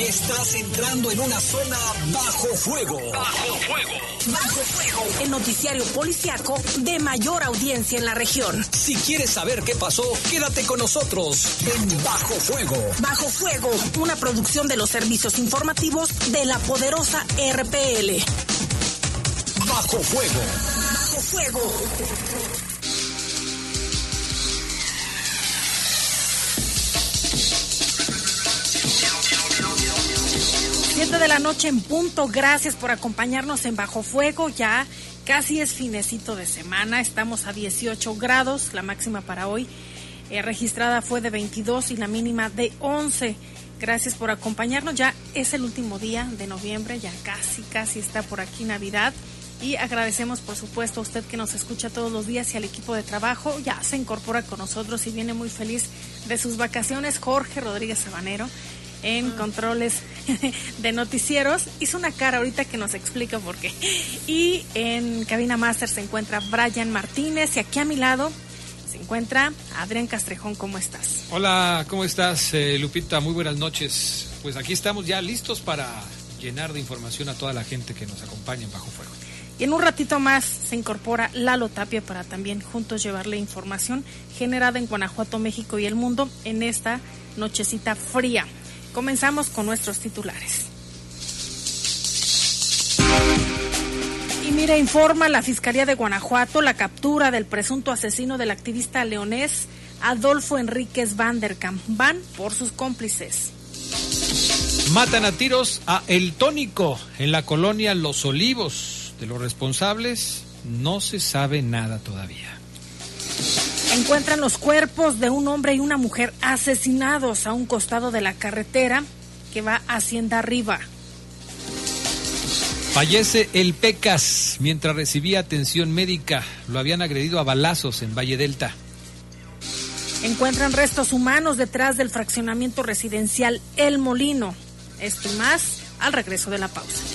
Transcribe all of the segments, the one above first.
Estás entrando en una zona bajo fuego. Bajo fuego. Bajo fuego. El noticiario policiaco de mayor audiencia en la región. Si quieres saber qué pasó, quédate con nosotros en Bajo Fuego. Bajo fuego. Una producción de los servicios informativos de la poderosa RPL. Bajo Fuego. Bajo fuego. Siete de la noche en punto. Gracias por acompañarnos en Bajo Fuego. Ya casi es finecito de semana. Estamos a 18 grados. La máxima para hoy eh, registrada fue de 22 y la mínima de 11. Gracias por acompañarnos. Ya es el último día de noviembre. Ya casi, casi está por aquí Navidad. Y agradecemos, por supuesto, a usted que nos escucha todos los días y al equipo de trabajo. Ya se incorpora con nosotros y viene muy feliz de sus vacaciones. Jorge Rodríguez Sabanero en controles de noticieros. Hizo una cara ahorita que nos explica por qué. Y en Cabina Master se encuentra Brian Martínez y aquí a mi lado se encuentra Adrián Castrejón. ¿Cómo estás? Hola, ¿cómo estás, eh, Lupita? Muy buenas noches. Pues aquí estamos ya listos para llenar de información a toda la gente que nos acompaña en Bajo Fuego. Y en un ratito más se incorpora Lalo Tapia para también juntos llevarle información generada en Guanajuato, México y el mundo en esta nochecita fría. Comenzamos con nuestros titulares. Y mira, informa la Fiscalía de Guanajuato la captura del presunto asesino del activista leonés Adolfo Enríquez Vanderkamp. Van por sus cómplices. Matan a tiros a El Tónico en la colonia Los Olivos. De los responsables no se sabe nada todavía. Encuentran los cuerpos de un hombre y una mujer asesinados a un costado de la carretera que va Hacienda Arriba. Fallece el Pecas mientras recibía atención médica. Lo habían agredido a balazos en Valle Delta. Encuentran restos humanos detrás del fraccionamiento residencial El Molino. Esto y más al regreso de la pausa.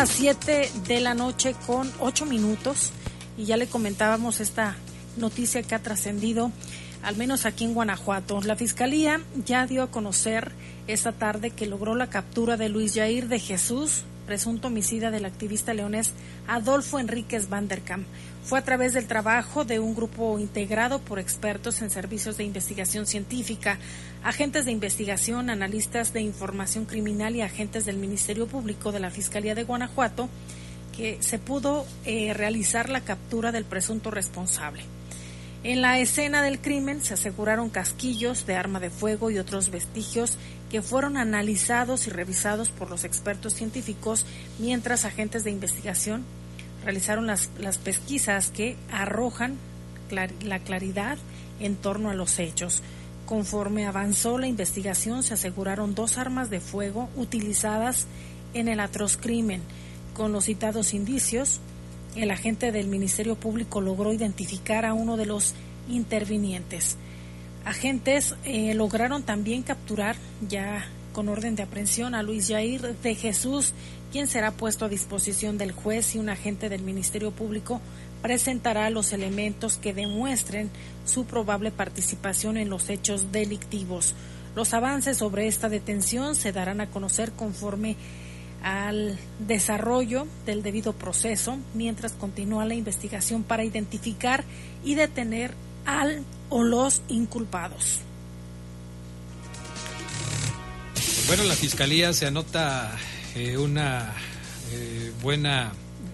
Las 7 de la noche con 8 minutos y ya le comentábamos esta noticia que ha trascendido, al menos aquí en Guanajuato. La Fiscalía ya dio a conocer esta tarde que logró la captura de Luis Jair de Jesús, presunto homicida del activista leonés Adolfo Enríquez Vanderkamp. Fue a través del trabajo de un grupo integrado por expertos en servicios de investigación científica, agentes de investigación, analistas de información criminal y agentes del Ministerio Público de la Fiscalía de Guanajuato que se pudo eh, realizar la captura del presunto responsable. En la escena del crimen se aseguraron casquillos de arma de fuego y otros vestigios que fueron analizados y revisados por los expertos científicos mientras agentes de investigación realizaron las, las pesquisas que arrojan la claridad en torno a los hechos. Conforme avanzó la investigación se aseguraron dos armas de fuego utilizadas en el atroz crimen. Con los citados indicios, el agente del Ministerio Público logró identificar a uno de los intervinientes. Agentes eh, lograron también capturar ya con orden de aprehensión a Luis Jair de Jesús, quien será puesto a disposición del juez y un agente del Ministerio Público presentará los elementos que demuestren su probable participación en los hechos delictivos. Los avances sobre esta detención se darán a conocer conforme al desarrollo del debido proceso mientras continúa la investigación para identificar y detener al o los inculpados. Bueno, la fiscalía se anota eh, una eh, buena,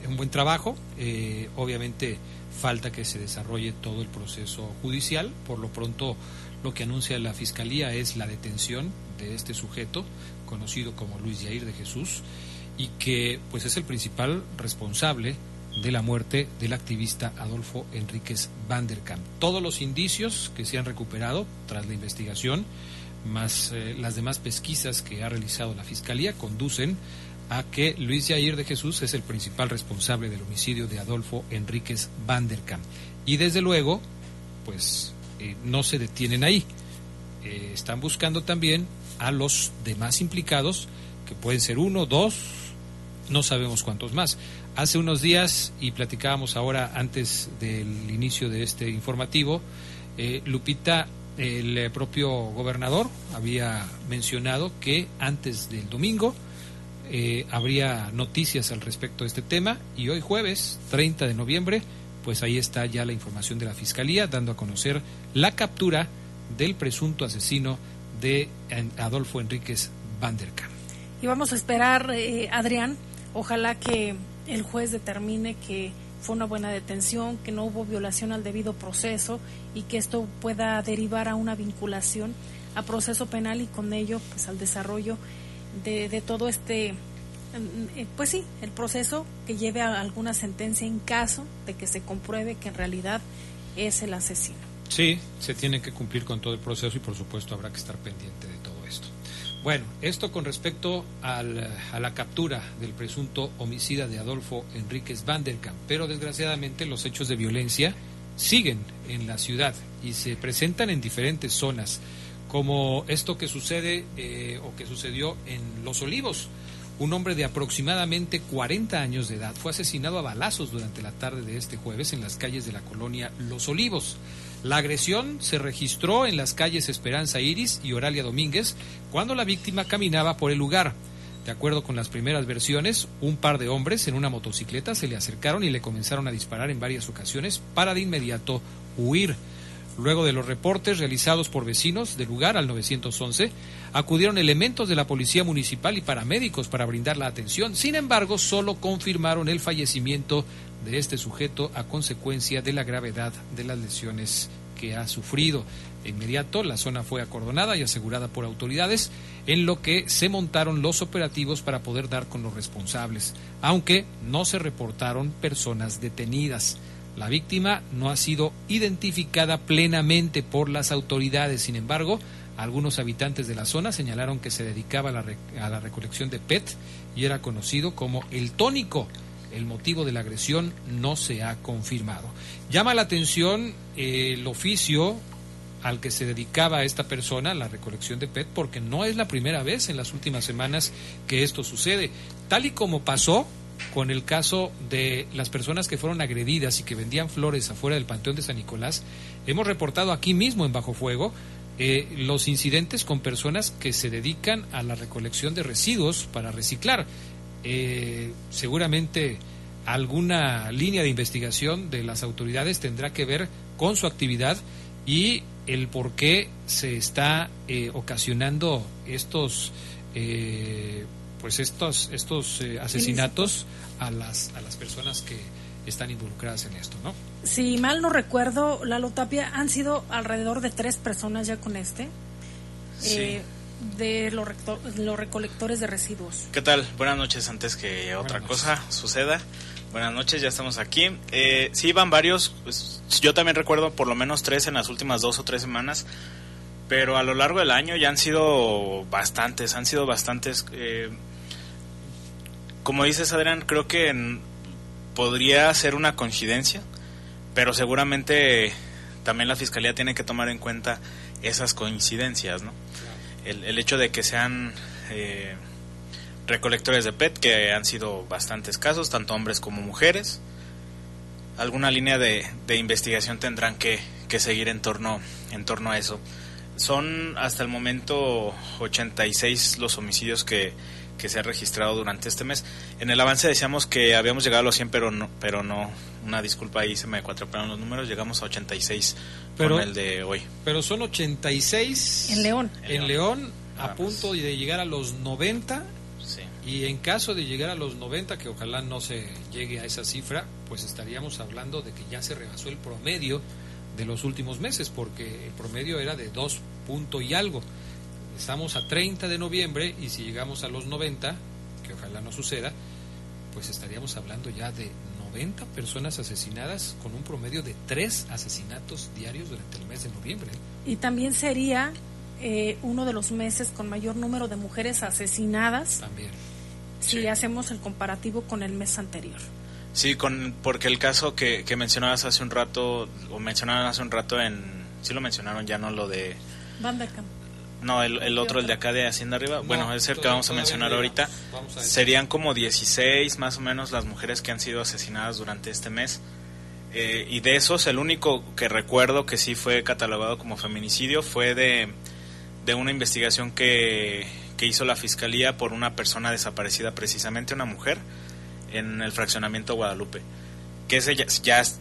un buen trabajo. Eh, obviamente falta que se desarrolle todo el proceso judicial. Por lo pronto, lo que anuncia la fiscalía es la detención de este sujeto, conocido como Luis Yair de Jesús, y que pues es el principal responsable de la muerte del activista Adolfo Enríquez Vanderkamp. Todos los indicios que se han recuperado tras la investigación, más eh, las demás pesquisas que ha realizado la Fiscalía, conducen a que Luis Jair de Jesús es el principal responsable del homicidio de Adolfo Enríquez Vanderkamp. Y desde luego, pues eh, no se detienen ahí. Eh, están buscando también a los demás implicados que pueden ser uno, dos, no sabemos cuántos más. Hace unos días, y platicábamos ahora antes del inicio de este informativo, Lupita, el propio gobernador, había mencionado que antes del domingo eh, habría noticias al respecto de este tema y hoy jueves, 30 de noviembre, pues ahí está ya la información de la Fiscalía dando a conocer la captura del presunto asesino de Adolfo Enríquez Vanderkamp. Y vamos a esperar, eh, Adrián, ojalá que el juez determine que fue una buena detención, que no hubo violación al debido proceso y que esto pueda derivar a una vinculación a proceso penal y con ello pues al desarrollo de, de todo este eh, pues sí, el proceso que lleve a alguna sentencia en caso de que se compruebe que en realidad es el asesino. Sí, se tiene que cumplir con todo el proceso y por supuesto habrá que estar pendiente de todo esto. Bueno, esto con respecto al, a la captura del presunto homicida de Adolfo Enríquez Vanderkamp, pero desgraciadamente los hechos de violencia siguen en la ciudad y se presentan en diferentes zonas, como esto que sucede eh, o que sucedió en Los Olivos. Un hombre de aproximadamente 40 años de edad fue asesinado a balazos durante la tarde de este jueves en las calles de la colonia Los Olivos. La agresión se registró en las calles Esperanza Iris y Oralia Domínguez cuando la víctima caminaba por el lugar. De acuerdo con las primeras versiones, un par de hombres en una motocicleta se le acercaron y le comenzaron a disparar en varias ocasiones para de inmediato huir. Luego de los reportes realizados por vecinos del lugar al 911, acudieron elementos de la Policía Municipal y paramédicos para brindar la atención. Sin embargo, solo confirmaron el fallecimiento de este sujeto a consecuencia de la gravedad de las lesiones que ha sufrido. De inmediato, la zona fue acordonada y asegurada por autoridades, en lo que se montaron los operativos para poder dar con los responsables, aunque no se reportaron personas detenidas. La víctima no ha sido identificada plenamente por las autoridades, sin embargo, algunos habitantes de la zona señalaron que se dedicaba a la, a la recolección de PET y era conocido como el tónico. El motivo de la agresión no se ha confirmado. Llama la atención eh, el oficio al que se dedicaba esta persona, la recolección de PET, porque no es la primera vez en las últimas semanas que esto sucede. Tal y como pasó con el caso de las personas que fueron agredidas y que vendían flores afuera del Panteón de San Nicolás, hemos reportado aquí mismo en Bajo Fuego eh, los incidentes con personas que se dedican a la recolección de residuos para reciclar. Eh, seguramente alguna línea de investigación de las autoridades tendrá que ver con su actividad y el por qué se está eh, ocasionando estos pues estos, estos eh, asesinatos a las, a las personas que están involucradas en esto, ¿no? Si mal no recuerdo, Lalo Tapia, han sido alrededor de tres personas ya con este. Eh, de los, los recolectores de residuos. ¿Qué tal? Buenas noches, antes que otra cosa suceda. Buenas noches, ya estamos aquí. Eh, sí, van varios. Pues, yo también recuerdo por lo menos tres en las últimas dos o tres semanas pero a lo largo del año ya han sido bastantes, han sido bastantes. Eh, como dices Adrián, creo que podría ser una coincidencia, pero seguramente también la Fiscalía tiene que tomar en cuenta esas coincidencias, ¿no? El, hecho de que sean eh, recolectores de PET, que han sido bastantes casos, tanto hombres como mujeres, alguna línea de, investigación tendrán que, que, seguir en torno, en torno a eso. Son hasta el momento 86 los homicidios que, que se ha registrado durante este mes. En el avance decíamos que habíamos llegado a los 100, pero no, pero no. Una disculpa ahí, se me cuatropearon los números. Llegamos a 86 pero, con el de hoy. Pero son 86 en León. En León, a punto de llegar a los 90. Y en caso de llegar a los 90, que ojalá no se llegue a esa cifra, pues estaríamos hablando de que ya se rebasó el promedio de los últimos meses, porque el promedio era de 2 punto y algo. Estamos a 30 de noviembre y si llegamos a los 90, que ojalá no suceda, pues estaríamos hablando ya de 90 personas asesinadas con un promedio de 3 asesinatos diarios durante el mes de noviembre. Y también sería eh, uno de los meses con mayor número de mujeres asesinadas. También. Si hacemos el comparativo con el mes anterior. Sí, con, porque el caso que, que mencionabas hace un rato, o mencionaban hace un rato en, sí lo mencionaron ya, ¿no? Lo de... Vanderkamp No, el, otro, el de acá de Hacienda Arriba, bueno, es el que vamos a mencionar ahorita. Serían como 16 más o menos las mujeres que han sido asesinadas durante este mes. Eh, y de esos, el único que recuerdo que sí fue catalogado como feminicidio fue de, de una investigación que, que hizo la fiscalía por una persona desaparecida, precisamente una mujer, en el fraccionamiento Guadalupe que ese ya,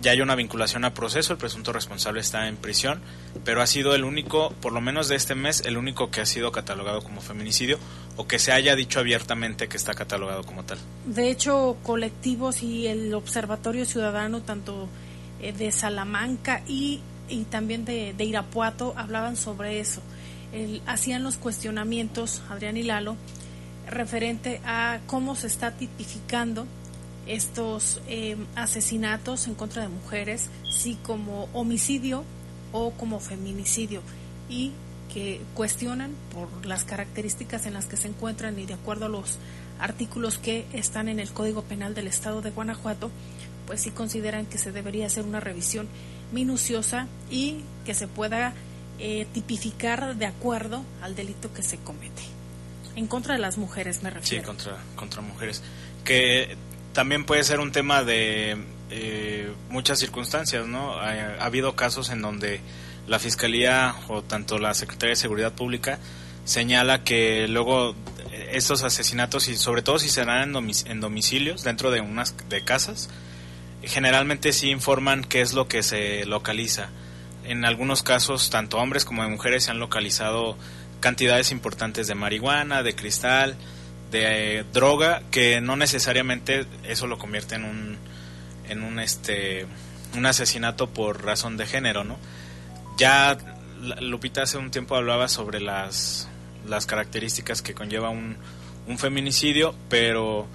ya, hay una vinculación a proceso, el presunto responsable está en prisión, pero ha sido el único, por lo menos de este mes, el único que ha sido catalogado como feminicidio o que se haya dicho abiertamente que está catalogado como tal. De hecho, colectivos y el Observatorio Ciudadano, tanto eh, de Salamanca y, y también de, de, Irapuato, hablaban sobre eso. Hacían los cuestionamientos, Adrián y Lalo, referente a cómo se está tipificando estos eh, asesinatos en contra de mujeres, sí como homicidio o como feminicidio, y que cuestionan por las características en las que se encuentran y de acuerdo a los artículos que están en el Código Penal del Estado de Guanajuato, pues sí consideran que se debería hacer una revisión minuciosa y que se pueda eh, tipificar de acuerdo al delito que se comete. En contra de las mujeres, me refiero. Sí, contra, contra mujeres. Que también puede ser un tema de eh, muchas circunstancias, ¿no? Ha, habido casos en donde la Fiscalía o tanto la Secretaría de Seguridad Pública señala que luego estos asesinatos, y sobre todo si se dan en, domicilios, dentro de unas de casas, generalmente sí informan qué es lo que se localiza. En algunos casos, tanto hombres como mujeres se han localizado cantidades importantes de marihuana, de cristal, de droga que no necesariamente eso lo convierte en un en un este un asesinato por razón de género, ¿no? Ya Lupita hace un tiempo hablaba sobre las las características que conlleva un, un feminicidio, pero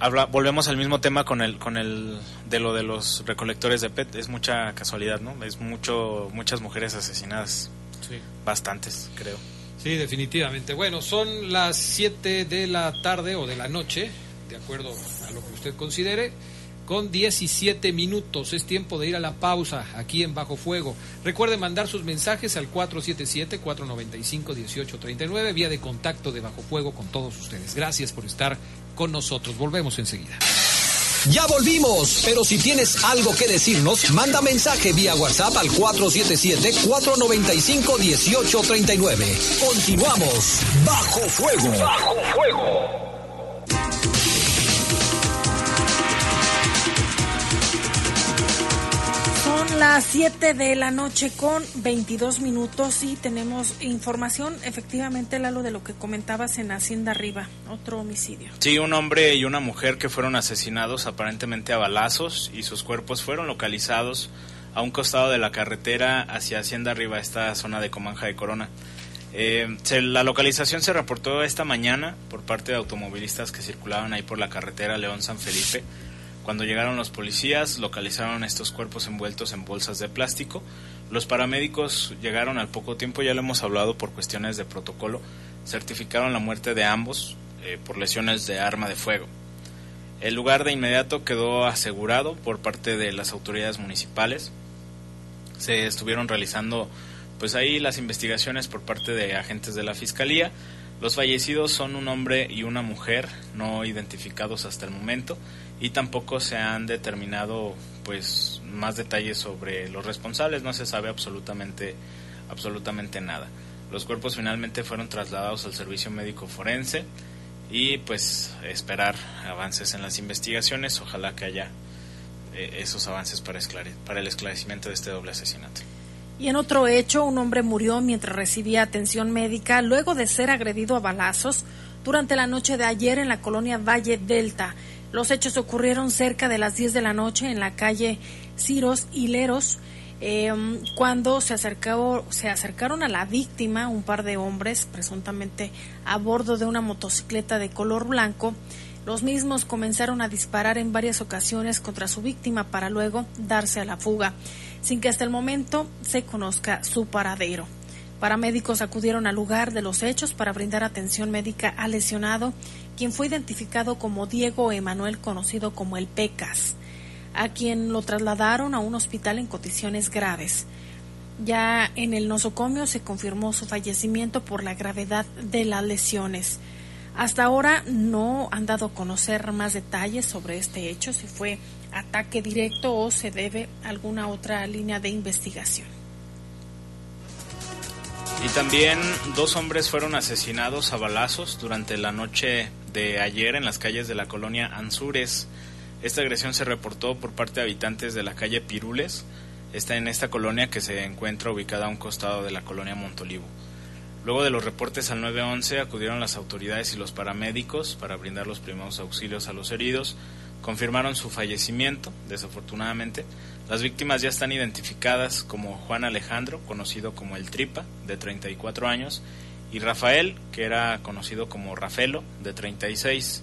habla, volvemos al mismo tema con el con el de lo de los recolectores de PET, es mucha casualidad, ¿no? Es mucho muchas mujeres asesinadas. Sí. Bastantes, creo. Sí, definitivamente. Bueno, son las 7 de la tarde o de la noche, de acuerdo a lo que usted considere, con 17 minutos. Es tiempo de ir a la pausa aquí en Bajo Fuego. Recuerde mandar sus mensajes al 477-495-1839, vía de contacto de Bajo Fuego con todos ustedes. Gracias por estar con nosotros. Volvemos enseguida. Ya volvimos, pero si tienes algo que decirnos, manda mensaje vía WhatsApp al 477-495-1839. Continuamos, bajo fuego. Bajo fuego. Las 7 de la noche con 22 minutos y tenemos información, efectivamente, Lalo, de lo que comentabas en Hacienda Arriba, otro homicidio. Sí, un hombre y una mujer que fueron asesinados aparentemente a balazos y sus cuerpos fueron localizados a un costado de la carretera hacia Hacienda Arriba, esta zona de Comanja de Corona. Eh, la localización se reportó esta mañana por parte de automovilistas que circulaban ahí por la carretera León San Felipe cuando llegaron los policías, localizaron estos cuerpos envueltos en bolsas de plástico. Los paramédicos llegaron al poco tiempo, ya lo hemos hablado por cuestiones de protocolo, certificaron la muerte de ambos eh, por lesiones de arma de fuego. El lugar de inmediato quedó asegurado por parte de las autoridades municipales. Se estuvieron realizando pues ahí las investigaciones por parte de agentes de la fiscalía. Los fallecidos son un hombre y una mujer no identificados hasta el momento y tampoco se han determinado pues más detalles sobre los responsables, no se sabe absolutamente absolutamente nada. Los cuerpos finalmente fueron trasladados al servicio médico forense y pues esperar avances en las investigaciones, ojalá que haya eh, esos avances para, para el esclarecimiento de este doble asesinato. Y en otro hecho, un hombre murió mientras recibía atención médica luego de ser agredido a balazos durante la noche de ayer en la colonia Valle Delta. Los hechos ocurrieron cerca de las 10 de la noche en la calle Ciros Hileros, em, cuando se, acercó, se acercaron a la víctima un par de hombres, presuntamente a bordo de una motocicleta de color blanco. Los mismos comenzaron a disparar en varias ocasiones contra su víctima para luego darse a la fuga, sin que hasta el momento se conozca su paradero. Paramédicos acudieron al lugar de los hechos para brindar atención médica al lesionado quien fue identificado como Diego Emanuel, conocido como el Pecas, a quien lo trasladaron a un hospital en condiciones graves. Ya en el nosocomio se confirmó su fallecimiento por la gravedad de las lesiones. Hasta ahora no han dado a conocer más detalles sobre este hecho, si fue ataque directo o se debe a alguna otra línea de investigación. Y también dos hombres fueron asesinados a balazos durante la noche de ayer en las calles de la colonia Anzures. Esta agresión se reportó por parte de habitantes de la calle Pirules. Está en esta colonia que se encuentra ubicada a un costado de la colonia Montolivo. Luego de los reportes al 911 acudieron las autoridades y los paramédicos para brindar los primeros auxilios a los heridos. Confirmaron su fallecimiento, desafortunadamente. Las víctimas ya están identificadas como Juan Alejandro, conocido como el Tripa, de 34 años, y Rafael, que era conocido como Rafelo, de 36.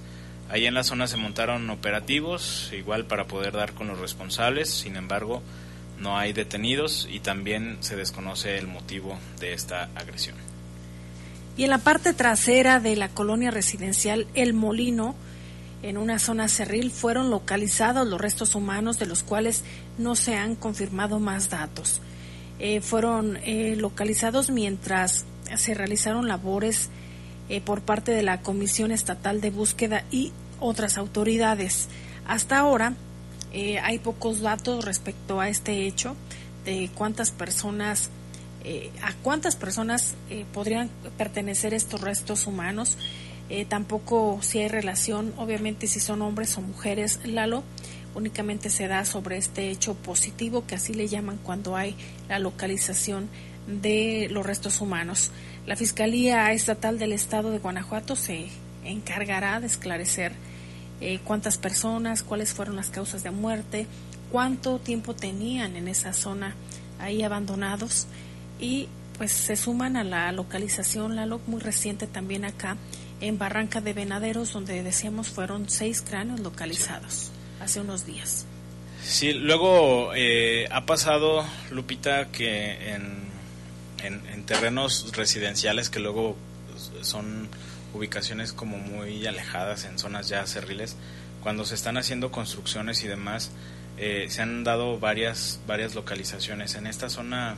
Ahí en la zona se montaron operativos, igual para poder dar con los responsables, sin embargo, no hay detenidos y también se desconoce el motivo de esta agresión. Y en la parte trasera de la colonia residencial El Molino, en una zona cerril fueron localizados los restos humanos de los cuales no se han confirmado más datos. Eh, fueron eh, localizados mientras se realizaron labores eh, por parte de la Comisión Estatal de Búsqueda y otras autoridades. Hasta ahora hay pocos datos respecto a este hecho de cuántas personas a cuántas personas podrían pertenecer estos restos humanos eh, tampoco si hay relación, obviamente si son hombres o mujeres, Lalo, únicamente se da sobre este hecho positivo, que así le llaman cuando hay la localización de los restos humanos. La Fiscalía Estatal del Estado de Guanajuato se encargará de esclarecer eh, cuántas personas, cuáles fueron las causas de muerte, cuánto tiempo tenían en esa zona ahí abandonados y pues se suman a la localización, Lalo, muy reciente también acá en Barranca de Venaderos, donde decíamos fueron seis cráneos localizados hace unos días. Sí, luego eh, ha pasado, Lupita, que en, en, terrenos residenciales que luego son ubicaciones como muy alejadas en zonas ya cerriles, cuando se están haciendo construcciones y demás, eh, se han dado varias, varias localizaciones. En esta zona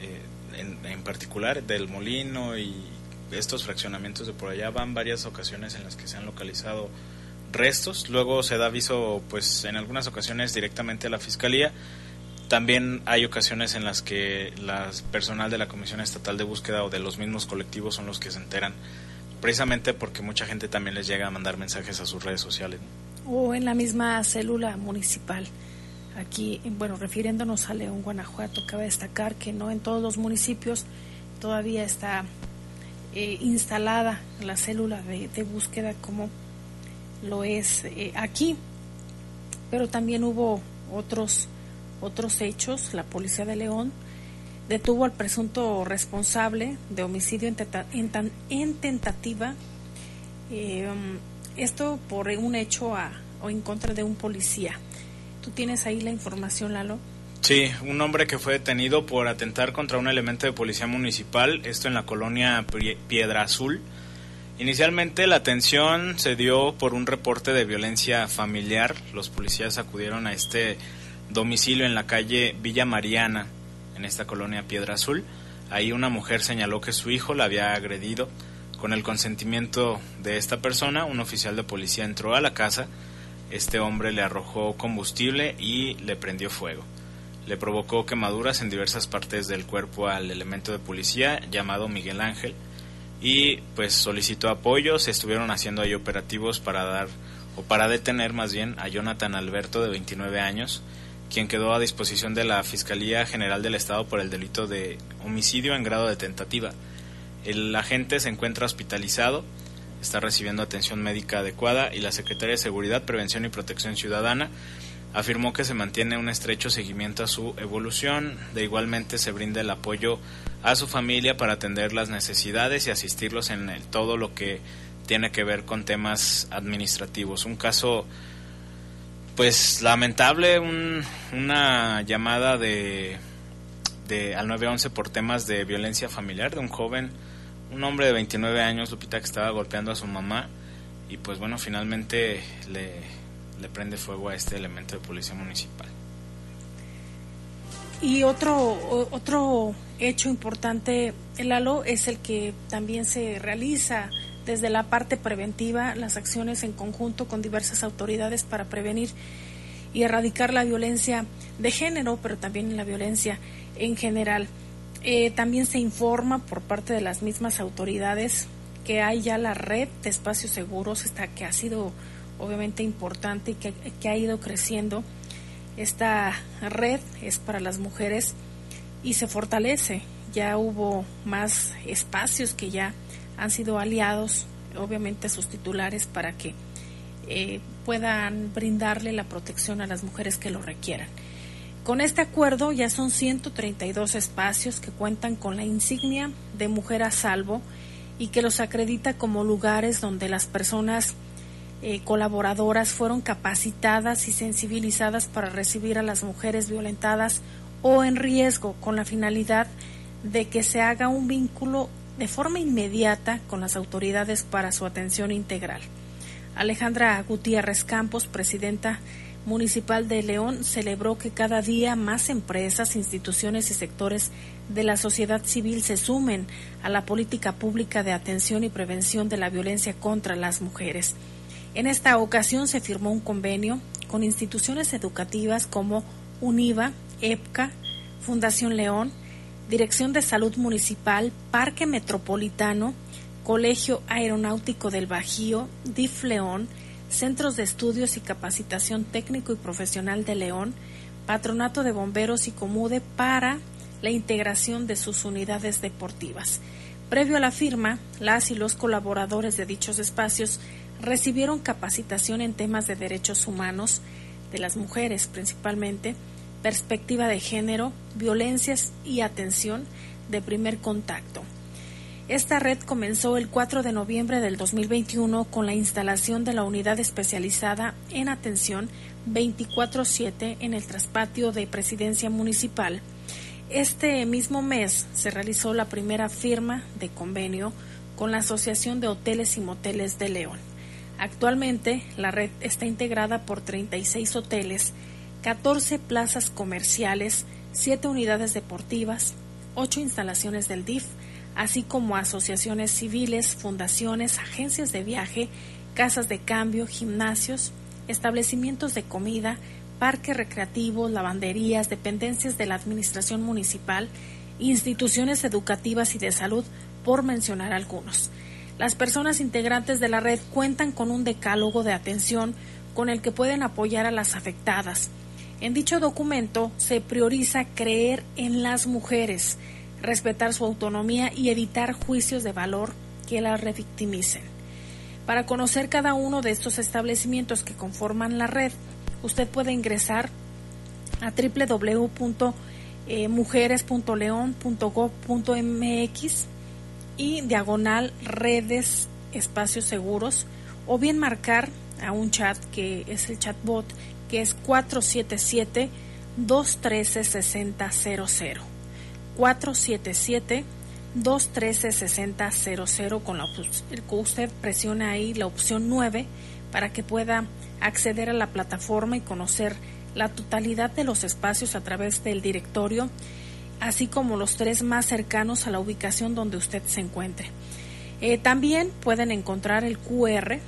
eh, en, en, particular del Molino y, estos fraccionamientos de por allá van varias ocasiones en las que se han localizado restos. Luego se da aviso, pues en algunas ocasiones directamente a la fiscalía. También hay ocasiones en las que la personal de la Comisión Estatal de Búsqueda o de los mismos colectivos son los que se enteran, precisamente porque mucha gente también les llega a mandar mensajes a sus redes sociales. O en la misma célula municipal. Aquí, bueno, refiriéndonos a León, Guanajuato, cabe destacar que no en todos los municipios todavía está eh, instalada la célula de, búsqueda como lo es eh, aquí. Pero también hubo otros, otros hechos. La policía de León detuvo al presunto responsable de homicidio en, tentativa. Eh, esto por un hecho a, o en contra de un policía. ¿Tú tienes ahí la información, Lalo? Sí, un hombre que fue detenido por atentar contra un elemento de policía municipal, esto en la colonia Piedra Azul. Inicialmente la atención se dio por un reporte de violencia familiar. Los policías acudieron a este domicilio en la calle Villa Mariana, en esta colonia Piedra Azul. Ahí una mujer señaló que su hijo la había agredido. Con el consentimiento de esta persona, un oficial de policía entró a la casa. Este hombre le arrojó combustible y le prendió fuego le provocó quemaduras en diversas partes del cuerpo al elemento de policía llamado Miguel Ángel y pues solicitó apoyo, se estuvieron haciendo ahí operativos para dar o para detener más bien a Jonathan Alberto de 29 años, quien quedó a disposición de la Fiscalía General del Estado por el delito de homicidio en grado de tentativa. El agente se encuentra hospitalizado, está recibiendo atención médica adecuada y la Secretaría de Seguridad, Prevención y Protección Ciudadana afirmó que se mantiene un estrecho seguimiento a su evolución, de igualmente se brinda el apoyo a su familia para atender las necesidades y asistirlos en todo lo que tiene que ver con temas administrativos. Un caso pues lamentable, una llamada de, de al 911 por temas de violencia familiar de un joven, un hombre de 29 años, Lupita, que estaba golpeando a su mamá y pues bueno, finalmente le le prende fuego a este elemento de policía municipal. Y otro, otro hecho importante, Lalo, es el que también se realiza desde la parte preventiva, las acciones en conjunto con diversas autoridades para prevenir y erradicar la violencia de género, pero también la violencia en general. Eh, también se informa por parte de las mismas autoridades que hay ya la red de espacios seguros, esta que ha sido obviamente importante y que, que ha ido creciendo. Esta red es para las mujeres y se fortalece. Ya hubo más espacios que ya han sido aliados, obviamente sus titulares, para que eh, puedan brindarle la protección a las mujeres que lo requieran. Con este acuerdo ya son 132 espacios que cuentan con la insignia de mujer a salvo y que los acredita como lugares donde las personas eh, colaboradoras fueron capacitadas y sensibilizadas para recibir a las mujeres violentadas o en riesgo con la finalidad de que se haga un vínculo de forma inmediata con las autoridades para su atención integral. Alejandra Gutiérrez Campos, presidenta municipal de León, celebró que cada día más empresas, instituciones y sectores de la sociedad civil se sumen a la política pública de atención y prevención de la violencia contra las mujeres. En esta ocasión se firmó un convenio con instituciones educativas como UNIVA, EPCA, Fundación León, Dirección de Salud Municipal, Parque Metropolitano, Colegio Aeronáutico del Bajío, DIF León, Centros de Estudios y Capacitación Técnico y Profesional de León, Patronato de Bomberos y Comude para la integración de sus unidades deportivas. Previo a la firma, las y los colaboradores de dichos espacios recibieron capacitación en temas de derechos humanos, de las mujeres principalmente, perspectiva de género, violencias y atención de primer contacto. Esta red comenzó el 4 de noviembre del 2021 con la instalación de la unidad especializada en atención 24-7 en el traspatio de presidencia municipal. Este mismo mes se realizó la primera firma de convenio con la Asociación de Hoteles y Moteles de León. Actualmente, la red está integrada por 36 hoteles, 14 plazas comerciales, 7 unidades deportivas, 8 instalaciones del DIF, así como asociaciones civiles, fundaciones, agencias de viaje, casas de cambio, gimnasios, establecimientos de comida, parques recreativos, lavanderías, dependencias de la Administración Municipal, instituciones educativas y de salud, por mencionar algunos. Las personas integrantes de la red cuentan con un decálogo de atención con el que pueden apoyar a las afectadas, en dicho documento se prioriza creer en las mujeres, respetar su autonomía y evitar juicios de valor que las revictimicen. Para conocer cada uno de estos establecimientos que conforman la red, usted puede ingresar a www.mujeres.leon.gov.mx y diagonal redes espacios seguros o bien marcar a un chat que es el chatbot que es 477-213-6000. 477-213-6000 con la que usted presiona ahí la opción 9 para que pueda acceder a la plataforma y conocer la totalidad de los espacios a través del directorio, así como los tres más cercanos a la ubicación donde usted se encuentre. Eh, también pueden encontrar el QR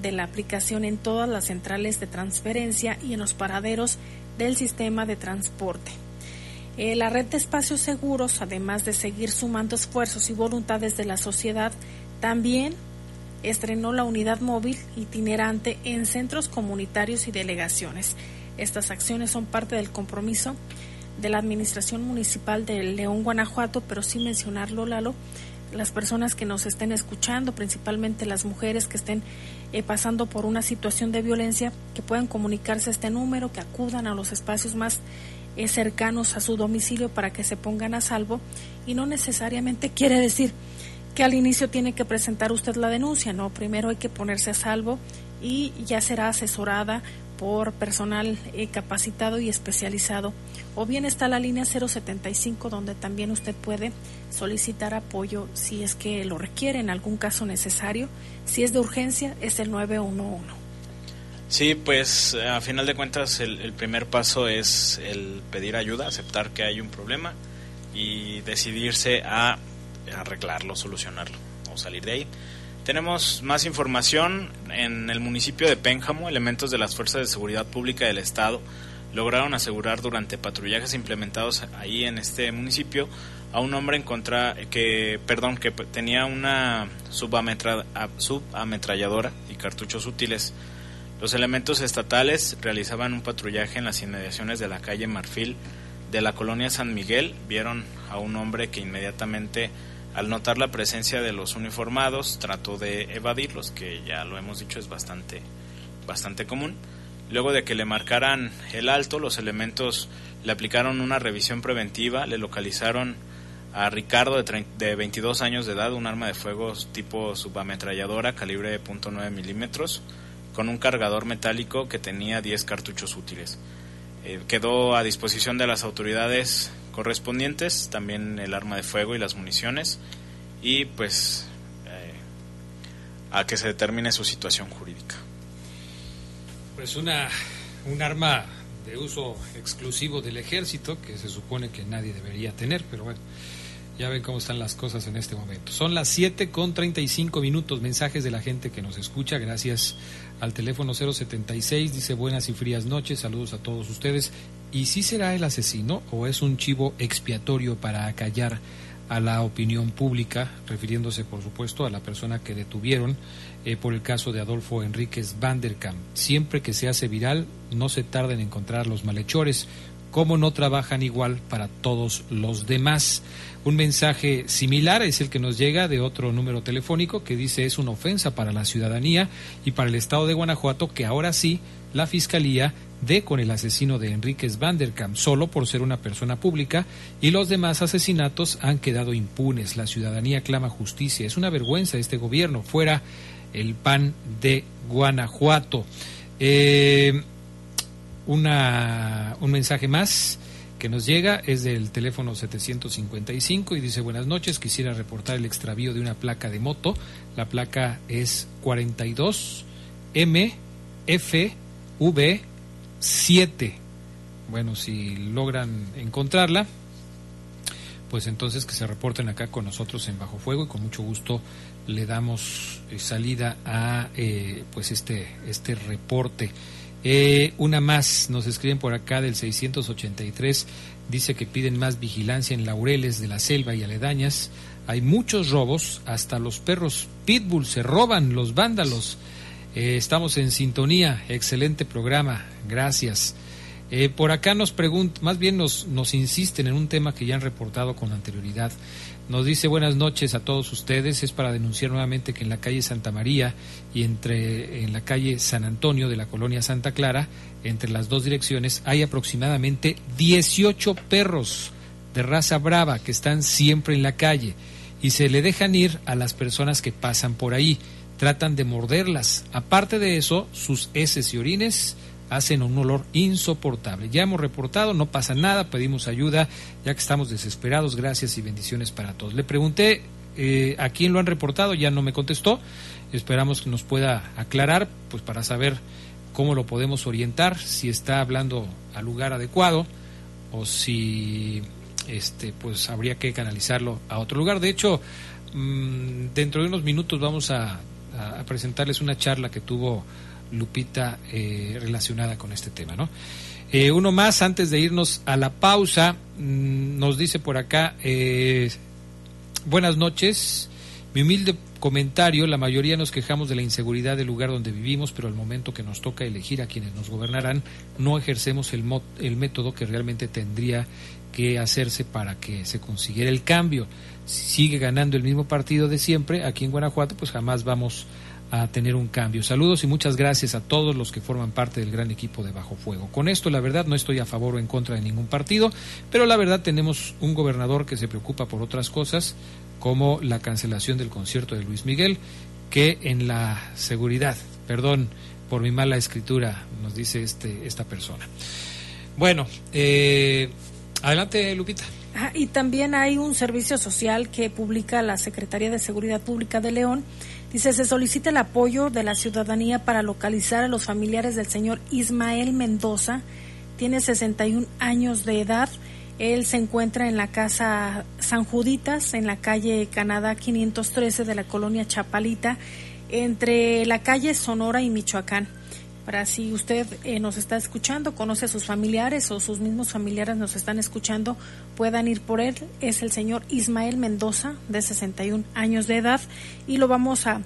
de la aplicación en todas las centrales de transferencia y en los paraderos del sistema de transporte. Eh, la red de espacios seguros, además de seguir sumando esfuerzos y voluntades de la sociedad, también estrenó la unidad móvil itinerante en centros comunitarios y delegaciones. Estas acciones son parte del compromiso de la Administración Municipal de León, Guanajuato, pero sin mencionarlo, Lalo, las personas que nos estén escuchando, principalmente las mujeres que estén eh, pasando por una situación de violencia, que puedan comunicarse este número, que acudan a los espacios más eh, cercanos a su domicilio para que se pongan a salvo. Y no necesariamente quiere decir que al inicio tiene que presentar usted la denuncia, no, primero hay que ponerse a salvo y ya será asesorada por personal eh, capacitado y especializado. O bien está la línea 075 donde también usted puede solicitar apoyo si es que lo requiere en algún caso necesario. Si es de urgencia es el 911. Sí, pues a final de cuentas el, primer paso es el pedir ayuda, aceptar que hay un problema y decidirse a arreglarlo, solucionarlo o salir de ahí. Tenemos más información en el municipio de Pénjamo, elementos de las fuerzas de seguridad pública del estado lograron asegurar durante patrullajes implementados ahí en este municipio a un hombre en contra que perdón que tenía una subametralladora y cartuchos útiles los elementos estatales realizaban un patrullaje en las inmediaciones de la calle Marfil de la colonia San Miguel. Vieron a un hombre que inmediatamente, al notar la presencia de los uniformados, trató de evadirlos, que ya lo hemos dicho es bastante, bastante común. Luego de que le marcaran el alto, los elementos le aplicaron una revisión preventiva, le localizaron a Ricardo de, de 22 años de edad un arma de fuego tipo subametralladora calibre .9 milímetros con un cargador metálico que tenía 10 cartuchos útiles. Eh, quedó a disposición de las autoridades correspondientes, también el arma de fuego y las municiones, y pues eh, a que se determine su situación jurídica. Pues una, un arma de uso exclusivo del ejército que se supone que nadie debería tener, pero bueno. Ya ven cómo están las cosas en este momento. Son las 7 con 35 minutos. Mensajes de la gente que nos escucha. Gracias al teléfono 076. Dice buenas y frías noches. Saludos a todos ustedes. ¿Y si será el asesino o es un chivo expiatorio para acallar a la opinión pública? Refiriéndose, por supuesto, a la persona que detuvieron eh, por el caso de Adolfo Enríquez Vanderkamp. Siempre que se hace viral, no se tarda en encontrar los malhechores. ¿Cómo no trabajan igual para todos los demás? Un mensaje similar es el que nos llega de otro número telefónico que dice es una ofensa para la ciudadanía y para el Estado de Guanajuato que ahora sí la Fiscalía dé con el asesino de Enríquez Vanderkamp solo por ser una persona pública y los demás asesinatos han quedado impunes. La ciudadanía clama justicia. Es una vergüenza este gobierno. Fuera el PAN de Guanajuato. Eh, una, un mensaje más que nos llega es del teléfono 755 y dice buenas noches, quisiera reportar el extravío de una placa de moto. La placa es 42 MFV 7. Bueno, si logran encontrarla, pues entonces que se reporten acá con nosotros en Bajo Fuego y con mucho gusto le damos eh, salida a eh, pues este este reporte. Eh, una más, nos escriben por acá del 683, dice que piden más vigilancia en laureles de la selva y aledañas. Hay muchos robos, hasta los perros pitbull se roban, los vándalos. Eh, estamos en sintonía, excelente programa, gracias. Eh, por acá nos preguntan, más bien nos, nos insisten en un tema que ya han reportado con anterioridad. Nos dice buenas noches a todos ustedes. Es para denunciar nuevamente que en la calle Santa María y entre en la calle San Antonio de la colonia Santa Clara, entre las dos direcciones, hay aproximadamente 18 perros de raza brava que están siempre en la calle y se le dejan ir a las personas que pasan por ahí. Tratan de morderlas. Aparte de eso, sus heces y orines hacen un olor insoportable. Ya hemos reportado, no pasa nada, pedimos ayuda, ya que estamos desesperados, gracias y bendiciones para todos. Le pregunté eh, a quién lo han reportado, ya no me contestó, esperamos que nos pueda aclarar, pues para saber cómo lo podemos orientar, si está hablando al lugar adecuado o si este pues habría que canalizarlo a otro lugar. De hecho, mm, dentro de unos minutos vamos a presentarles una charla que tuvo Lupita eh, relacionada con este tema, ¿no? Eh, uno más, antes de irnos a la pausa, mm, nos dice por acá, eh, buenas noches, mi humilde comentario, la mayoría nos quejamos de la inseguridad del lugar donde vivimos, pero al momento que nos toca elegir a quienes nos gobernarán, no ejercemos el, el método que realmente tendría que hacerse para que se consiguiera el cambio. Si sigue ganando el mismo partido de siempre, aquí en Guanajuato, pues jamás vamos a tener un cambio. Saludos y muchas gracias a todos los que forman parte del gran equipo de Bajo Fuego. Con esto, la verdad, no estoy a favor o en contra de ningún partido, pero la verdad tenemos un gobernador que se preocupa por otras cosas, como la cancelación del concierto de Luis Miguel, que en la seguridad, perdón por mi mala escritura, nos dice este, esta persona. Bueno, eh, adelante, Lupita. Ah, y también hay un servicio social que publica la Secretaría de Seguridad Pública de León Dice, se solicita el apoyo de la ciudadanía para localizar a los familiares del señor Ismael Mendoza. Tiene 61 años de edad. Él se encuentra en la casa San Juditas, en la calle Canadá 513 de la colonia Chapalita, entre la calle Sonora y Michoacán para si usted eh, nos está escuchando, conoce a sus familiares o sus mismos familiares nos están escuchando, puedan ir por él. Es el señor Ismael Mendoza, de 61 años de edad, y lo vamos a,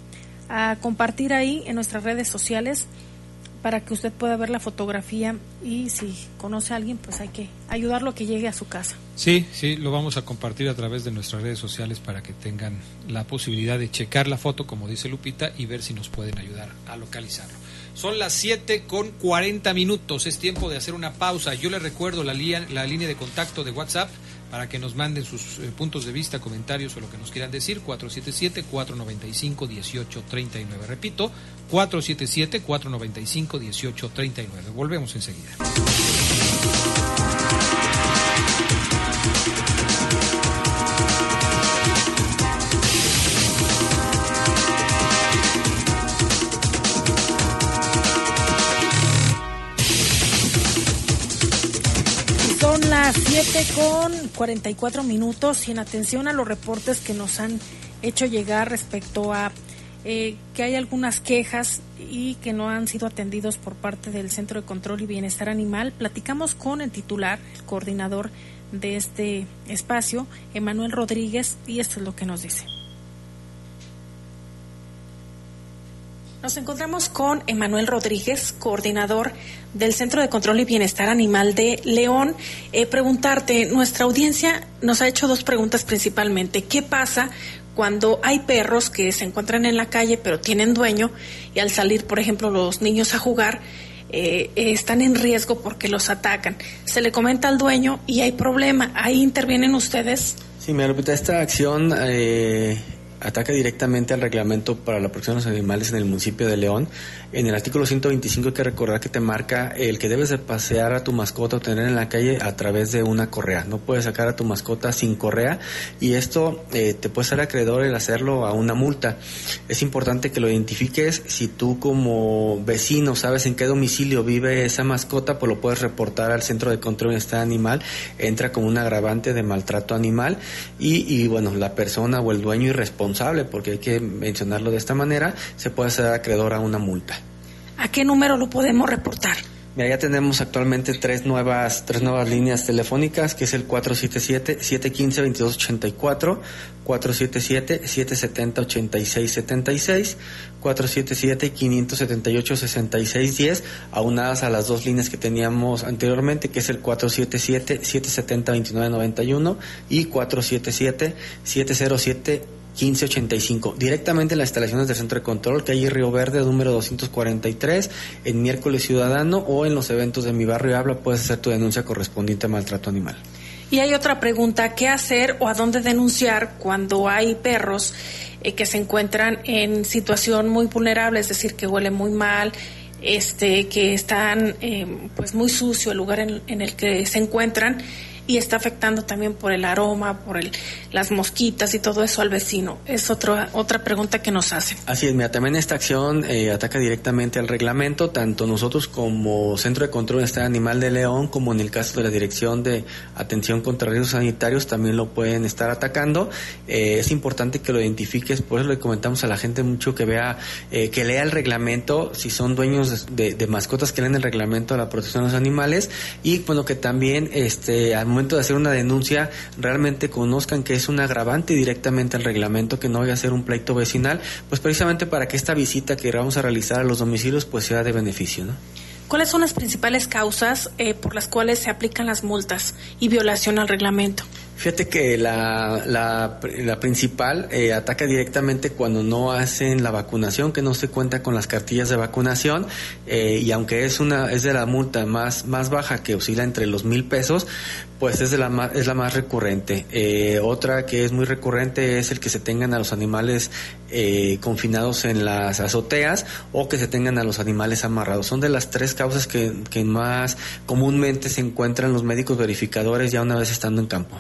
a compartir ahí en nuestras redes sociales para que usted pueda ver la fotografía y si conoce a alguien, pues hay que ayudarlo a que llegue a su casa. Sí, sí, lo vamos a compartir a través de nuestras redes sociales para que tengan la posibilidad de checar la foto, como dice Lupita, y ver si nos pueden ayudar a localizarlo. Son las 7 con 40 minutos. Es tiempo de hacer una pausa. Yo les recuerdo la, la línea de contacto de WhatsApp para que nos manden sus eh, puntos de vista, comentarios o lo que nos quieran decir. 477-495-1839. Repito, 477-495-1839. Volvemos enseguida. 7 con 44 minutos y en atención a los reportes que nos han hecho llegar respecto a eh, que hay algunas quejas y que no han sido atendidos por parte del Centro de Control y Bienestar Animal, platicamos con el titular, el coordinador de este espacio, Emanuel Rodríguez, y esto es lo que nos dice. Nos encontramos con Emanuel Rodríguez, coordinador del Centro de Control y Bienestar Animal de León. Eh, preguntarte, nuestra audiencia nos ha hecho dos preguntas principalmente. ¿Qué pasa cuando hay perros que se encuentran en la calle pero tienen dueño y al salir, por ejemplo, los niños a jugar, eh, están en riesgo porque los atacan? Se le comenta al dueño y hay problema. ¿Ahí intervienen ustedes? Sí, me esta acción... Eh ataca directamente al reglamento para la protección de los animales en el municipio de León. En el artículo 125 hay que recordar que te marca el que debes de pasear a tu mascota o tener en la calle a través de una correa. No puedes sacar a tu mascota sin correa y esto eh, te puede ser acreedor el hacerlo a una multa. Es importante que lo identifiques. Si tú como vecino sabes en qué domicilio vive esa mascota, pues lo puedes reportar al Centro de Control de Estado Animal. Entra como un agravante de maltrato animal y, y bueno, la persona o el dueño irresponsable porque hay que mencionarlo de esta manera, se puede ser acreedor a una multa. ¿A qué número lo podemos reportar? Mira, ya tenemos actualmente tres nuevas, tres nuevas líneas telefónicas, que es el 477-715-2284, 477-770-8676, 477-578-6610, aunadas a las dos líneas que teníamos anteriormente, que es el 477-770-2991 y 477-707 1585, directamente en las instalaciones del Centro de Control, que hay Río Verde, número 243, en Miércoles Ciudadano o en los eventos de Mi Barrio Habla, puedes hacer tu denuncia correspondiente a maltrato animal. Y hay otra pregunta, ¿qué hacer o a dónde denunciar cuando hay perros eh, que se encuentran en situación muy vulnerable, es decir, que huelen muy mal, este, que están eh, pues muy sucio el lugar en el que se encuentran? Y está afectando también por el aroma, por el, las mosquitas y todo eso al vecino. Es otra otra pregunta que nos hacen. Así es, mira, también esta acción eh, ataca directamente al reglamento, tanto nosotros como Centro de Control de Estado Animal de León, como en el caso de la Dirección de Atención contra Riesgos Sanitarios, también lo pueden estar atacando. Eh, es importante que lo identifiques, por eso le comentamos a la gente mucho que vea, eh, que lea el reglamento, si son dueños de, de, mascotas que leen el reglamento de la protección de los animales y bueno, que también este, momento de hacer una denuncia realmente conozcan que es un agravante directamente al reglamento, que no vaya a ser un pleito vecinal, pues precisamente para que esta visita que vamos a realizar a los domicilios pues sea de beneficio, ¿no? ¿Cuáles son las principales causas eh, por las cuales se aplican las multas y violación al reglamento? Fíjate que la, la, principal eh, ataca directamente cuando no hacen la vacunación, que no se cuenta con las cartillas de vacunación eh, y aunque es una es de la multa más más baja que oscila entre los mil pesos, pues es de la más, es la más recurrente. Eh, otra que es muy recurrente es el que se tengan a los animales confinados en las azoteas o que se tengan a los animales amarrados. Son de las tres causas que, que más comúnmente se encuentran los médicos verificadores ya una vez estando en campo.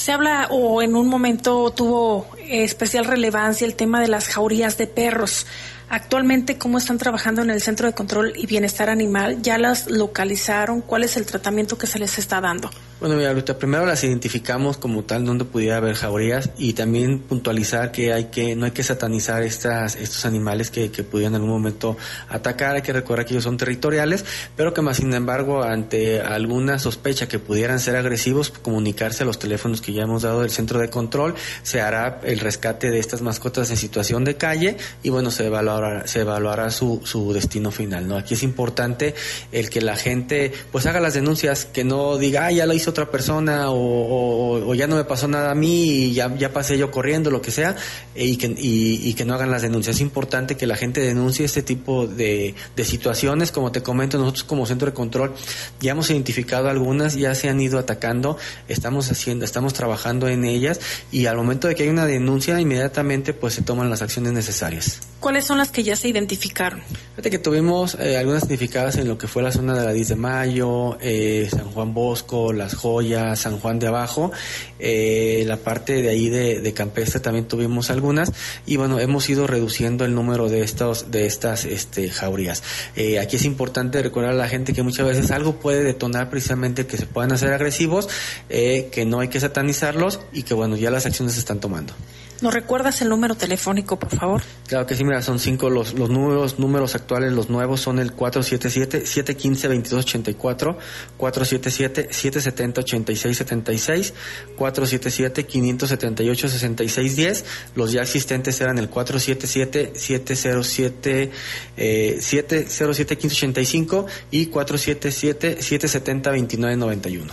Se habla o en un momento tuvo especial relevancia el tema de las jaurías de perros. Actualmente, ¿cómo están trabajando en el Centro de Control y Bienestar Animal? ¿Ya las localizaron? ¿Cuál es el tratamiento que se les está dando? Bueno, mira, ahorita primero las identificamos como tal donde pudiera haber jaurías y también puntualizar que hay que no hay que satanizar estas estos animales que, pudieran en algún momento atacar. Hay que recordar que ellos son territoriales, pero que más sin embargo ante alguna sospecha que pudieran ser agresivos, comunicarse a los teléfonos que ya hemos dado del centro de control, se hará el rescate de estas mascotas en situación de calle y bueno se evaluará se evaluará su, su destino final. No, aquí es importante el que la gente pues haga las denuncias, que no diga ah, ya lo hizo otra persona o, ya no me pasó nada a mí y ya, ya pasé yo corriendo, lo que sea, eh, y, que, y, que no hagan las denuncias. Es importante que la gente denuncie este tipo de, de situaciones. Como te comento, nosotros como centro de control ya hemos identificado algunas, ya se han ido atacando, estamos haciendo, estamos trabajando en ellas y al momento de que hay una denuncia, inmediatamente pues se toman las acciones necesarias. ¿Cuáles son las que ya se identificaron? Fíjate que tuvimos eh, algunas identificadas en lo que fue la zona de la 10 de Mayo, eh, San Juan Bosco, Las Joya, San Juan de Abajo, eh, la parte de ahí de, Campestre también tuvimos algunas y bueno, hemos ido reduciendo el número de estos, de estas este, jaurías. Eh, aquí es importante recordar a la gente que muchas veces algo puede detonar precisamente que se puedan hacer agresivos, eh, que no hay que satanizarlos y que bueno, ya las acciones se están tomando. ¿Nos recuerdas el número telefónico, por favor? Claro que sí, mira, son cinco los, los números, números actuales, los nuevos son el 477-715-2284, 477-770-8676, 477-578-6610, los ya existentes eran el 477-707, eh, 707-1585 y 477-770-2991.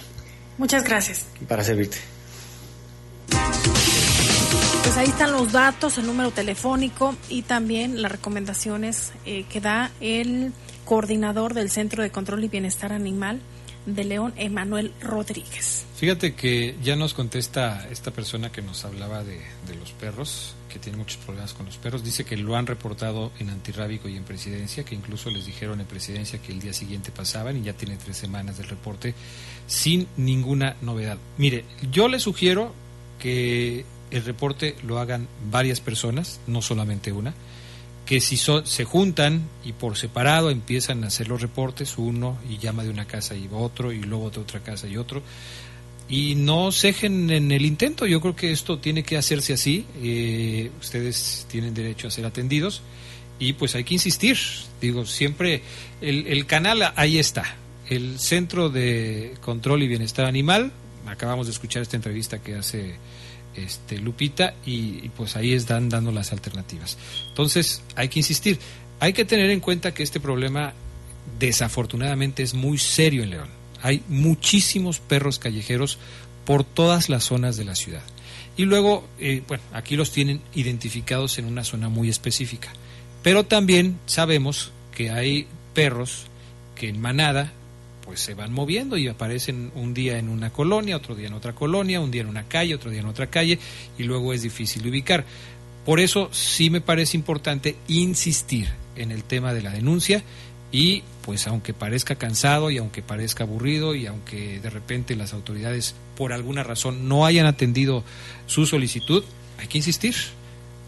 Muchas gracias. Para servirte. Pues ahí están los datos, el número telefónico y también las recomendaciones eh, que da el coordinador del Centro de Control y Bienestar Animal de León, Emanuel Rodríguez. Fíjate que ya nos contesta esta persona que nos hablaba de, de, los perros, que tiene muchos problemas con los perros. Dice que lo han reportado en antirrábico y en presidencia, que incluso les dijeron en presidencia que el día siguiente pasaban y ya tiene tres semanas del reporte sin ninguna novedad. Mire, yo le sugiero que el reporte lo hagan varias personas, no solamente una, que si se juntan y por separado empiezan a hacer los reportes, uno y llama de una casa y otro, y luego de otra casa y otro, y no cejen en el intento. Yo creo que esto tiene que hacerse así. Eh, ustedes tienen derecho a ser atendidos y pues hay que insistir. Digo, siempre el, el canal ahí está. El Centro de Control y Bienestar Animal. Acabamos de escuchar esta entrevista que hace este, Lupita y, pues ahí están dando las alternativas. Entonces hay que insistir, hay que tener en cuenta que este problema desafortunadamente es muy serio en León. Hay muchísimos perros callejeros por todas las zonas de la ciudad. Y luego, eh, bueno, aquí los tienen identificados en una zona muy específica. Pero también sabemos que hay perros que en manada pues se van moviendo y aparecen un día en una colonia, otro día en otra colonia, un día en una calle, otro día en otra calle y luego es difícil ubicar. Por eso sí me parece importante insistir en el tema de la denuncia y pues aunque parezca cansado y aunque parezca aburrido y aunque de repente las autoridades por alguna razón no hayan atendido su solicitud, hay que insistir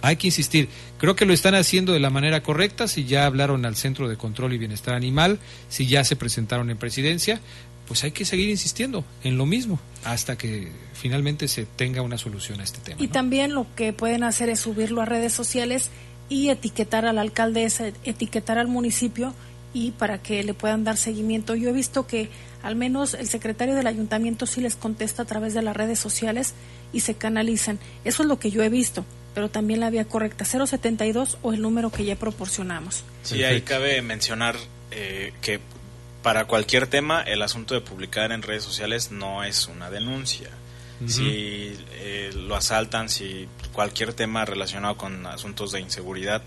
hay que insistir. Creo que lo están haciendo de la manera correcta, si ya hablaron al Centro de Control y Bienestar Animal, si ya se presentaron en presidencia, pues hay que seguir insistiendo en lo mismo hasta que finalmente se tenga una solución a este tema. Y también lo que pueden hacer es subirlo a redes sociales y etiquetar al alcaldesa, etiquetar al municipio y para que le puedan dar seguimiento. Yo he visto que al menos el secretario del ayuntamiento sí les contesta a través de las redes sociales y se canalizan. Eso es lo que yo he visto pero también la vía correcta 072 o el número que ya proporcionamos. Sí, ahí cabe mencionar eh, que para cualquier tema el asunto de publicar en redes sociales no es una denuncia. Si eh, lo asaltan, si cualquier tema relacionado con asuntos de inseguridad,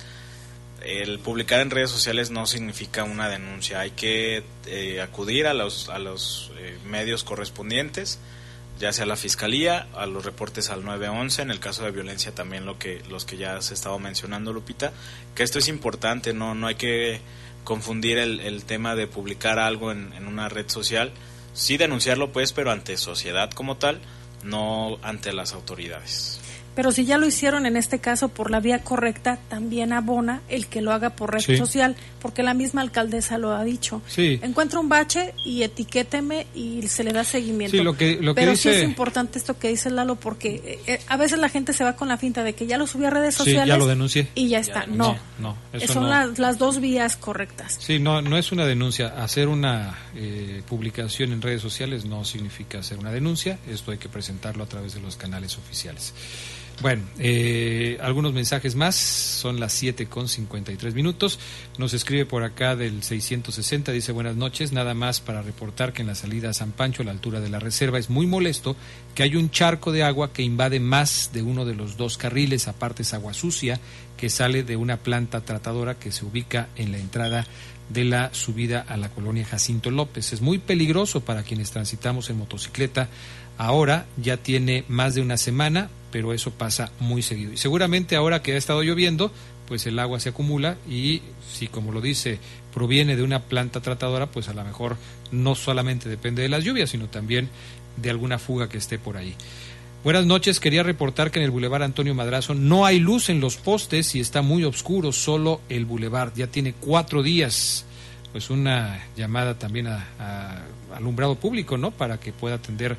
el publicar en redes sociales no significa una denuncia. Hay que eh, acudir a los, a los medios correspondientes ya sea la fiscalía, a los reportes al 911, en el caso de violencia también lo que los que ya se estaba mencionando Lupita, que esto es importante, no no hay que confundir el, el tema de publicar algo en, en, una red social, sí denunciarlo pues, pero ante sociedad como tal, no ante las autoridades. Pero si ya lo hicieron en este caso por la vía correcta, también abona el que lo haga por red social, porque la misma alcaldesa lo ha dicho. Sí. Encuentra un bache y etiquéteme y se le da seguimiento. Sí, lo que, lo Pero dice... sí es importante esto que dice Lalo, porque eh, a veces la gente se va con la finta de que ya lo subí a redes sociales. Sí, ya lo denuncié. Y ya está. no, no, Son Las, las, dos vías correctas. Sí, no, no es una denuncia. Hacer una eh, publicación en redes sociales no significa hacer una denuncia. Esto hay que presentarlo a través de los canales oficiales. Bueno, eh, algunos mensajes más, son las 7 con 53 minutos. Nos escribe por acá del 660, dice buenas noches, nada más para reportar que en la salida a San Pancho, a la altura de la reserva, es muy molesto que hay un charco de agua que invade más de uno de los dos carriles, aparte es agua sucia, que sale de una planta tratadora que se ubica en la entrada de la subida a la colonia Jacinto López. Es muy peligroso para quienes transitamos en motocicleta. Ahora ya tiene más de una semana, pero eso pasa muy seguido. Y seguramente ahora que ha estado lloviendo, pues el agua se acumula y si como lo dice proviene de una planta tratadora, pues a lo mejor no solamente depende de las lluvias, sino también de alguna fuga que esté por ahí. Buenas noches, quería reportar que en el Boulevard Antonio Madrazo no hay luz en los postes y está muy oscuro solo el Boulevard. Ya tiene cuatro días. Pues una llamada también a, a alumbrado público, ¿no? Para que pueda atender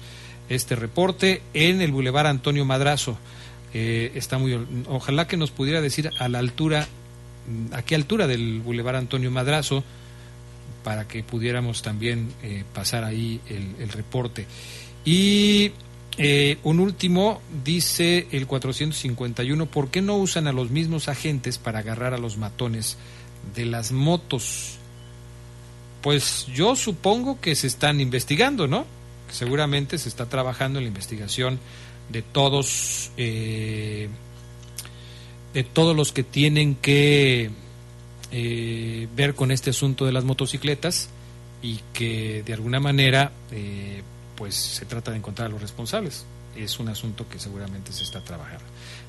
este reporte en el Boulevard Antonio Madrazo. Eh, está muy, ojalá que nos pudiera decir a la altura, a qué altura del Boulevard Antonio Madrazo, para que pudiéramos también eh, pasar ahí el, el reporte. Y eh, un último, dice el 451, ¿por qué no usan a los mismos agentes para agarrar a los matones de las motos? Pues yo supongo que se están investigando, ¿no? seguramente se está trabajando en la investigación de todos eh, de todos los que tienen que eh, ver con este asunto de las motocicletas y que de alguna manera eh, pues se trata de encontrar a los responsables es un asunto que seguramente se está trabajando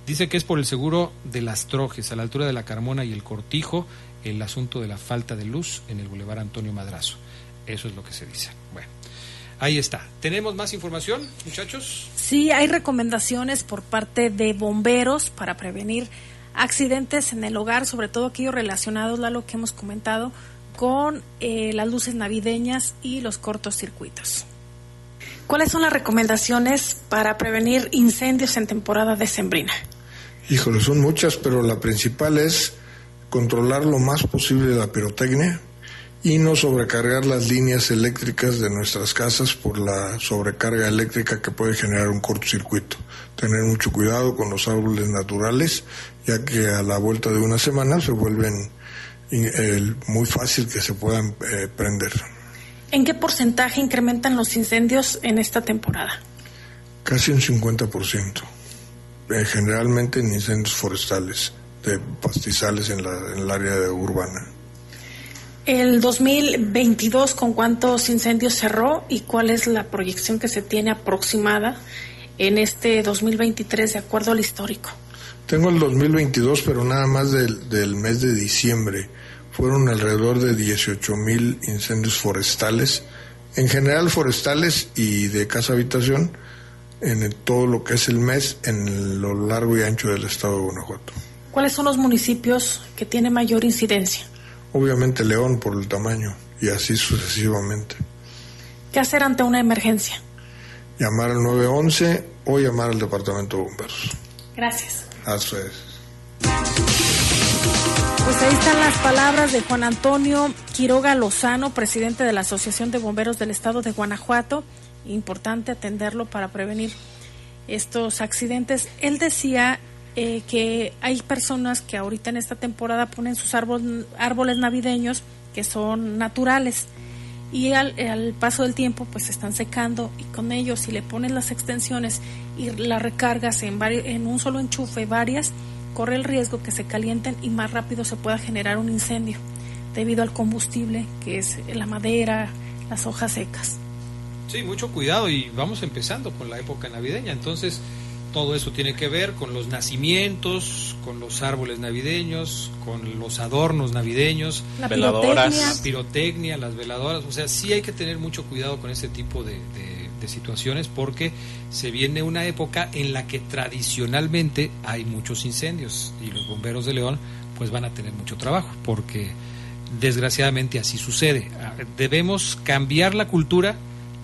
dice que es por el seguro de las trojes a la altura de la Carmona y el Cortijo el asunto de la falta de luz en el Boulevard Antonio Madrazo eso es lo que se dice bueno Ahí está. ¿Tenemos más información, muchachos? Sí, hay recomendaciones por parte de bomberos para prevenir accidentes en el hogar, sobre todo aquellos relacionados a lo que hemos comentado con eh, las luces navideñas y los cortos circuitos. ¿Cuáles son las recomendaciones para prevenir incendios en temporada decembrina? Híjole, son muchas, pero la principal es controlar lo más posible la pirotecnia, y no sobrecargar las líneas eléctricas de nuestras casas por la sobrecarga eléctrica que puede generar un cortocircuito. Tener mucho cuidado con los árboles naturales, ya que a la vuelta de una semana se vuelven muy fácil que se puedan eh, prender. ¿En qué porcentaje incrementan los incendios en esta temporada? Casi un 50%, eh, generalmente en incendios forestales, de pastizales en, la, en el área urbana. El 2022, ¿con cuántos incendios cerró y cuál es la proyección que se tiene aproximada en este 2023 de acuerdo al histórico? Tengo el 2022, pero nada más del, del mes de diciembre. Fueron alrededor de 18 mil incendios forestales, en general forestales y de casa habitación, en todo lo que es el mes en lo largo y ancho del estado de Guanajuato. ¿Cuáles son los municipios que tienen mayor incidencia? obviamente León por el tamaño y así sucesivamente. ¿Qué hacer ante una emergencia? Llamar al 911 o llamar al Departamento de Bomberos. Gracias. Eso es. Pues ahí están las palabras de Juan Antonio Quiroga Lozano, presidente de la Asociación de Bomberos del Estado de Guanajuato. Importante atenderlo para prevenir estos accidentes. Él decía eh, que hay personas que ahorita en esta temporada ponen sus árboles navideños que son naturales y al, paso del tiempo pues están secando y con ellos si le pones las extensiones y las recargas en, en un solo enchufe varias, corre el riesgo que se calienten y más rápido se pueda generar un incendio debido al combustible que es la madera, las hojas secas. Sí, mucho cuidado y vamos empezando con la época navideña, entonces todo eso tiene que ver con los nacimientos, con los árboles navideños, con los adornos navideños, la veladoras, la pirotecnia, las veladoras. O sea, sí hay que tener mucho cuidado con ese tipo de, de situaciones porque se viene una época en la que tradicionalmente hay muchos incendios y los bomberos de León pues van a tener mucho trabajo porque desgraciadamente así sucede. Ah, debemos cambiar la cultura,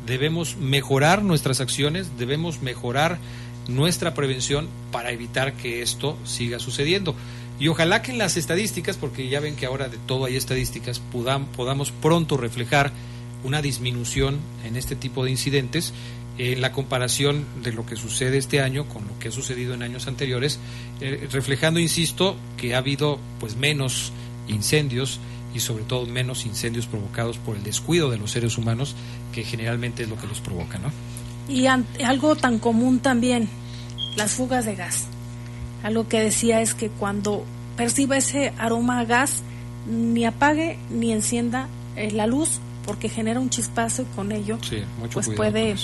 debemos mejorar nuestras acciones, debemos mejorar nuestra prevención para evitar que esto siga sucediendo. Y ojalá que en las estadísticas, porque ya ven que ahora de todo hay estadísticas, podamos pronto reflejar una disminución en este tipo de incidentes en la comparación de lo que sucede este año con lo que ha sucedido en años anteriores, eh, reflejando, insisto, que ha habido pues menos incendios y sobre todo menos incendios provocados por el descuido de los seres humanos, que generalmente es lo que los provoca, ¿no? Y algo tan común también, las fugas de gas. Algo que decía es que cuando perciba ese aroma a gas, ni apague ni encienda eh, la luz porque genera un chispazo y con ello pues puede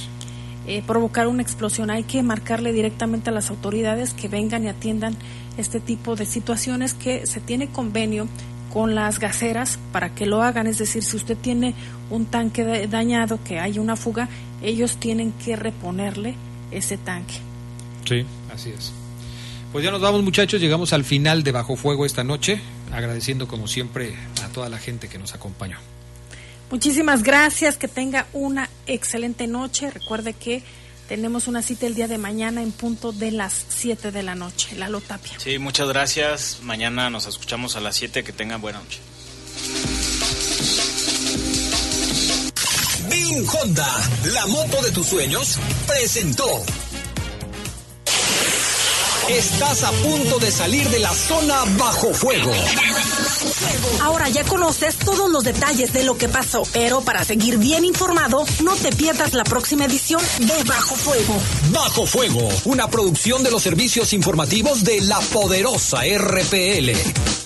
eh, provocar una explosión. Hay que marcarle directamente a las autoridades que vengan y atiendan este tipo de situaciones que se tiene convenio con las gaseras para que lo hagan. Es decir, si usted tiene un tanque dañado, que hay una fuga, ellos tienen que reponerle ese tanque. Sí, así es. Pues ya nos vamos muchachos, llegamos al final de Bajo Fuego esta noche, agradeciendo como siempre a toda la gente que nos acompañó. Muchísimas gracias, que tenga una excelente noche. Recuerde que tenemos una cita el día de mañana en punto de las 7 de la noche. Lalo Tapia. Sí, muchas gracias. Mañana nos escuchamos a las 7. Que tengan buena noche. Bin Honda, la moto de tus sueños, presentó. Estás a punto de salir de la zona bajo fuego. Ahora ya conoces todos los detalles de lo que pasó, pero para seguir bien informado, no te pierdas la próxima edición de Bajo Fuego. Bajo Fuego, una producción de los servicios informativos de la poderosa RPL.